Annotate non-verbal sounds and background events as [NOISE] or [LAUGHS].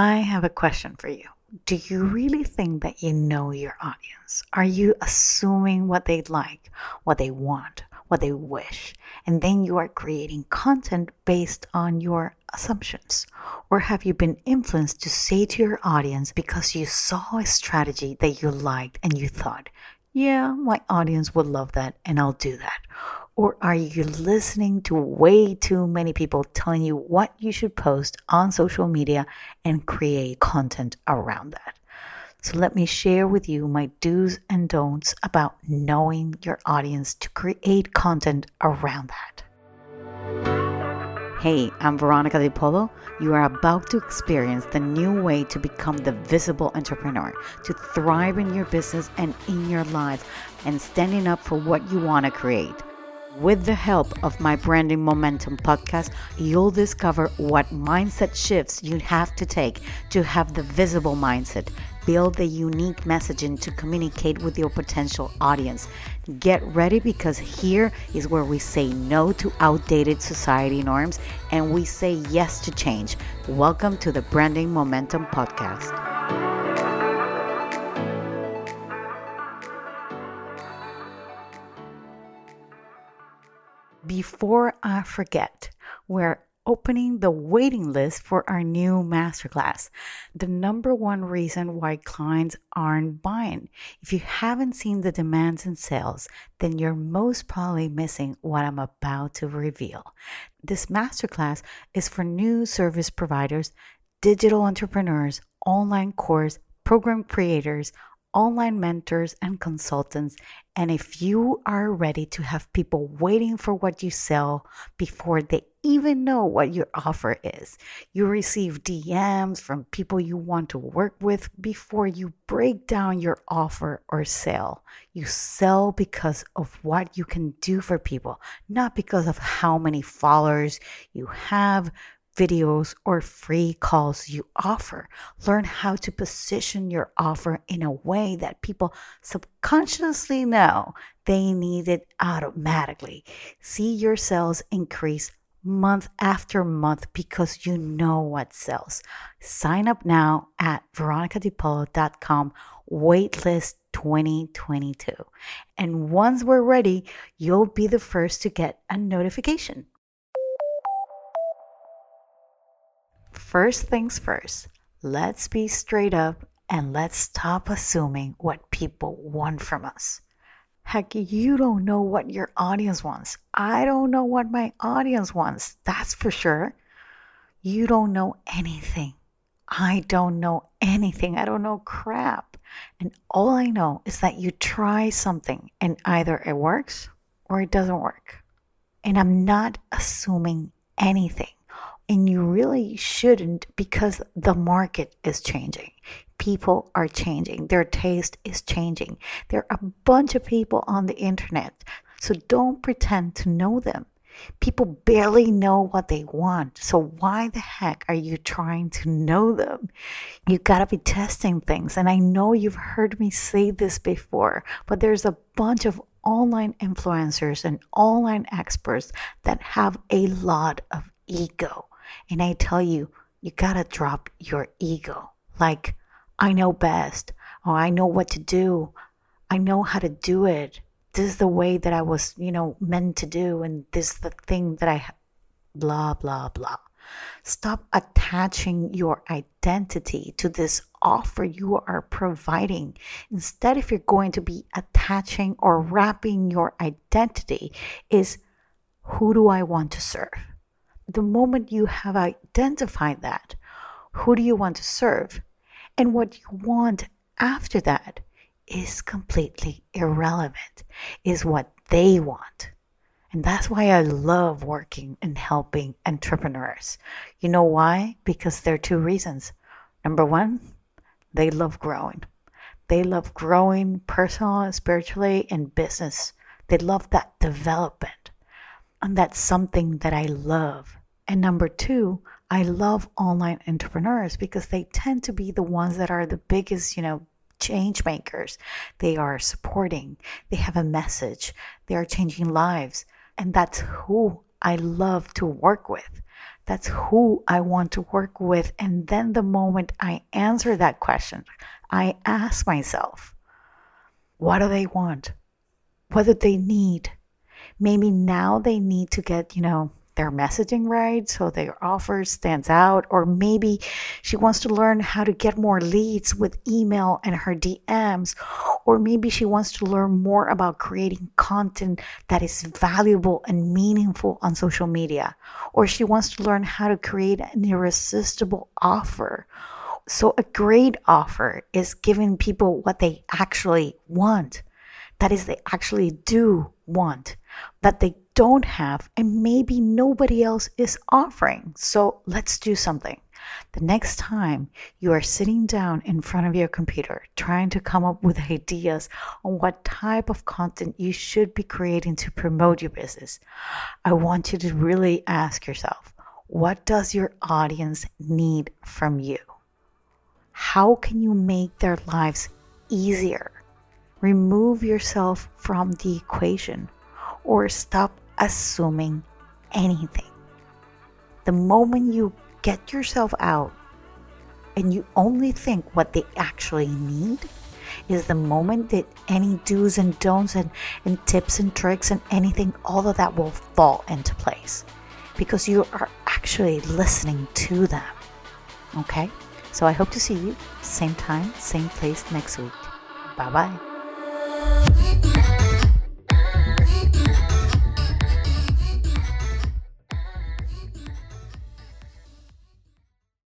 I have a question for you. Do you mm-hmm. really think that you know your audience? Are you assuming what they'd like, what they want, what they wish, and then you are creating content based on your assumptions? Or have you been influenced to say to your audience because you saw a strategy that you liked and you thought, yeah, my audience would love that and I'll do that? Or are you listening to way too many people telling you what you should post on social media and create content around that? So, let me share with you my do's and don'ts about knowing your audience to create content around that. Hey, I'm Veronica Di Polo. You are about to experience the new way to become the visible entrepreneur, to thrive in your business and in your life, and standing up for what you want to create. With the help of my Branding Momentum podcast, you'll discover what mindset shifts you have to take to have the visible mindset. Build the unique messaging to communicate with your potential audience. Get ready because here is where we say no to outdated society norms and we say yes to change. Welcome to the Branding Momentum podcast. Before I forget, we're opening the waiting list for our new masterclass. The number one reason why clients aren't buying. If you haven't seen the demands and sales, then you're most probably missing what I'm about to reveal. This masterclass is for new service providers, digital entrepreneurs, online course, program creators, online mentors and consultants. And if you are ready to have people waiting for what you sell before they even know what your offer is, you receive DMs from people you want to work with before you break down your offer or sell. You sell because of what you can do for people, not because of how many followers you have, videos, or free calls you offer. Learn how to position your offer in a way that people subconsciously know they need it automatically. See your sales increase month after month because you know what sells. Sign up now at veronicadipolo.com waitlist 2022. And once we're ready, you'll be the first to get a notification. First things first, let's be straight up and let's stop assuming what people want from us. Heck, you don't know what your audience wants. I don't know what my audience wants. That's for sure. You don't know anything. I don't know anything. I don't know crap. And all I know is that you try something and either it works or it doesn't work. And I'm not assuming anything. And you really shouldn't because the market is changing. People are changing. Their taste is changing. There are a bunch of people on the internet. So don't pretend to know them. People barely know what they want. So why the heck are you trying to know them? You gotta be testing things. And I know you've heard me say this before, but there's a bunch of online influencers and online experts that have a lot of ego. And I tell you, you gotta drop your ego. Like, I know best, or I know what to do, I know how to do it. This is the way that I was, you know, meant to do, and this is the thing that I, blah, blah, blah. Stop attaching your identity to this offer you are providing. Instead, if you're going to be attaching or wrapping your identity, is who do I want to serve? The moment you have identified that, who do you want to serve? And what you want after that is completely irrelevant, is what they want. And that's why I love working and helping entrepreneurs. You know why? Because there are two reasons. Number one, they love growing. They love growing personally, spiritually, and business. They love that development. And that's something that I love. And number two, I love online entrepreneurs because they tend to be the ones that are the biggest, you know, change makers. They are supporting, they have a message, they are changing lives. And that's who I love to work with. That's who I want to work with. And then the moment I answer that question, I ask myself, what do they want? What do they need? Maybe now they need to get, you know, their messaging right so their offer stands out or maybe she wants to learn how to get more leads with email and her DMs or maybe she wants to learn more about creating content that is valuable and meaningful on social media or she wants to learn how to create an irresistible offer. So a great offer is giving people what they actually want. That is they actually do want that they don't have and maybe nobody else is offering. So let's do something. The next time you are sitting down in front of your computer trying to come up with [LAUGHS] ideas on what type of content you should be creating to promote your business, I want you to really ask yourself what does your audience need from you? How can you make their lives easier? Remove yourself from the equation or stop assuming anything. The moment you get yourself out and you only think what they actually need is the moment that any do's and don'ts and, and tips and tricks and anything, all of that will fall into place because you are actually listening to them. Okay? So I hope to see you same time, same place next week. Bye bye.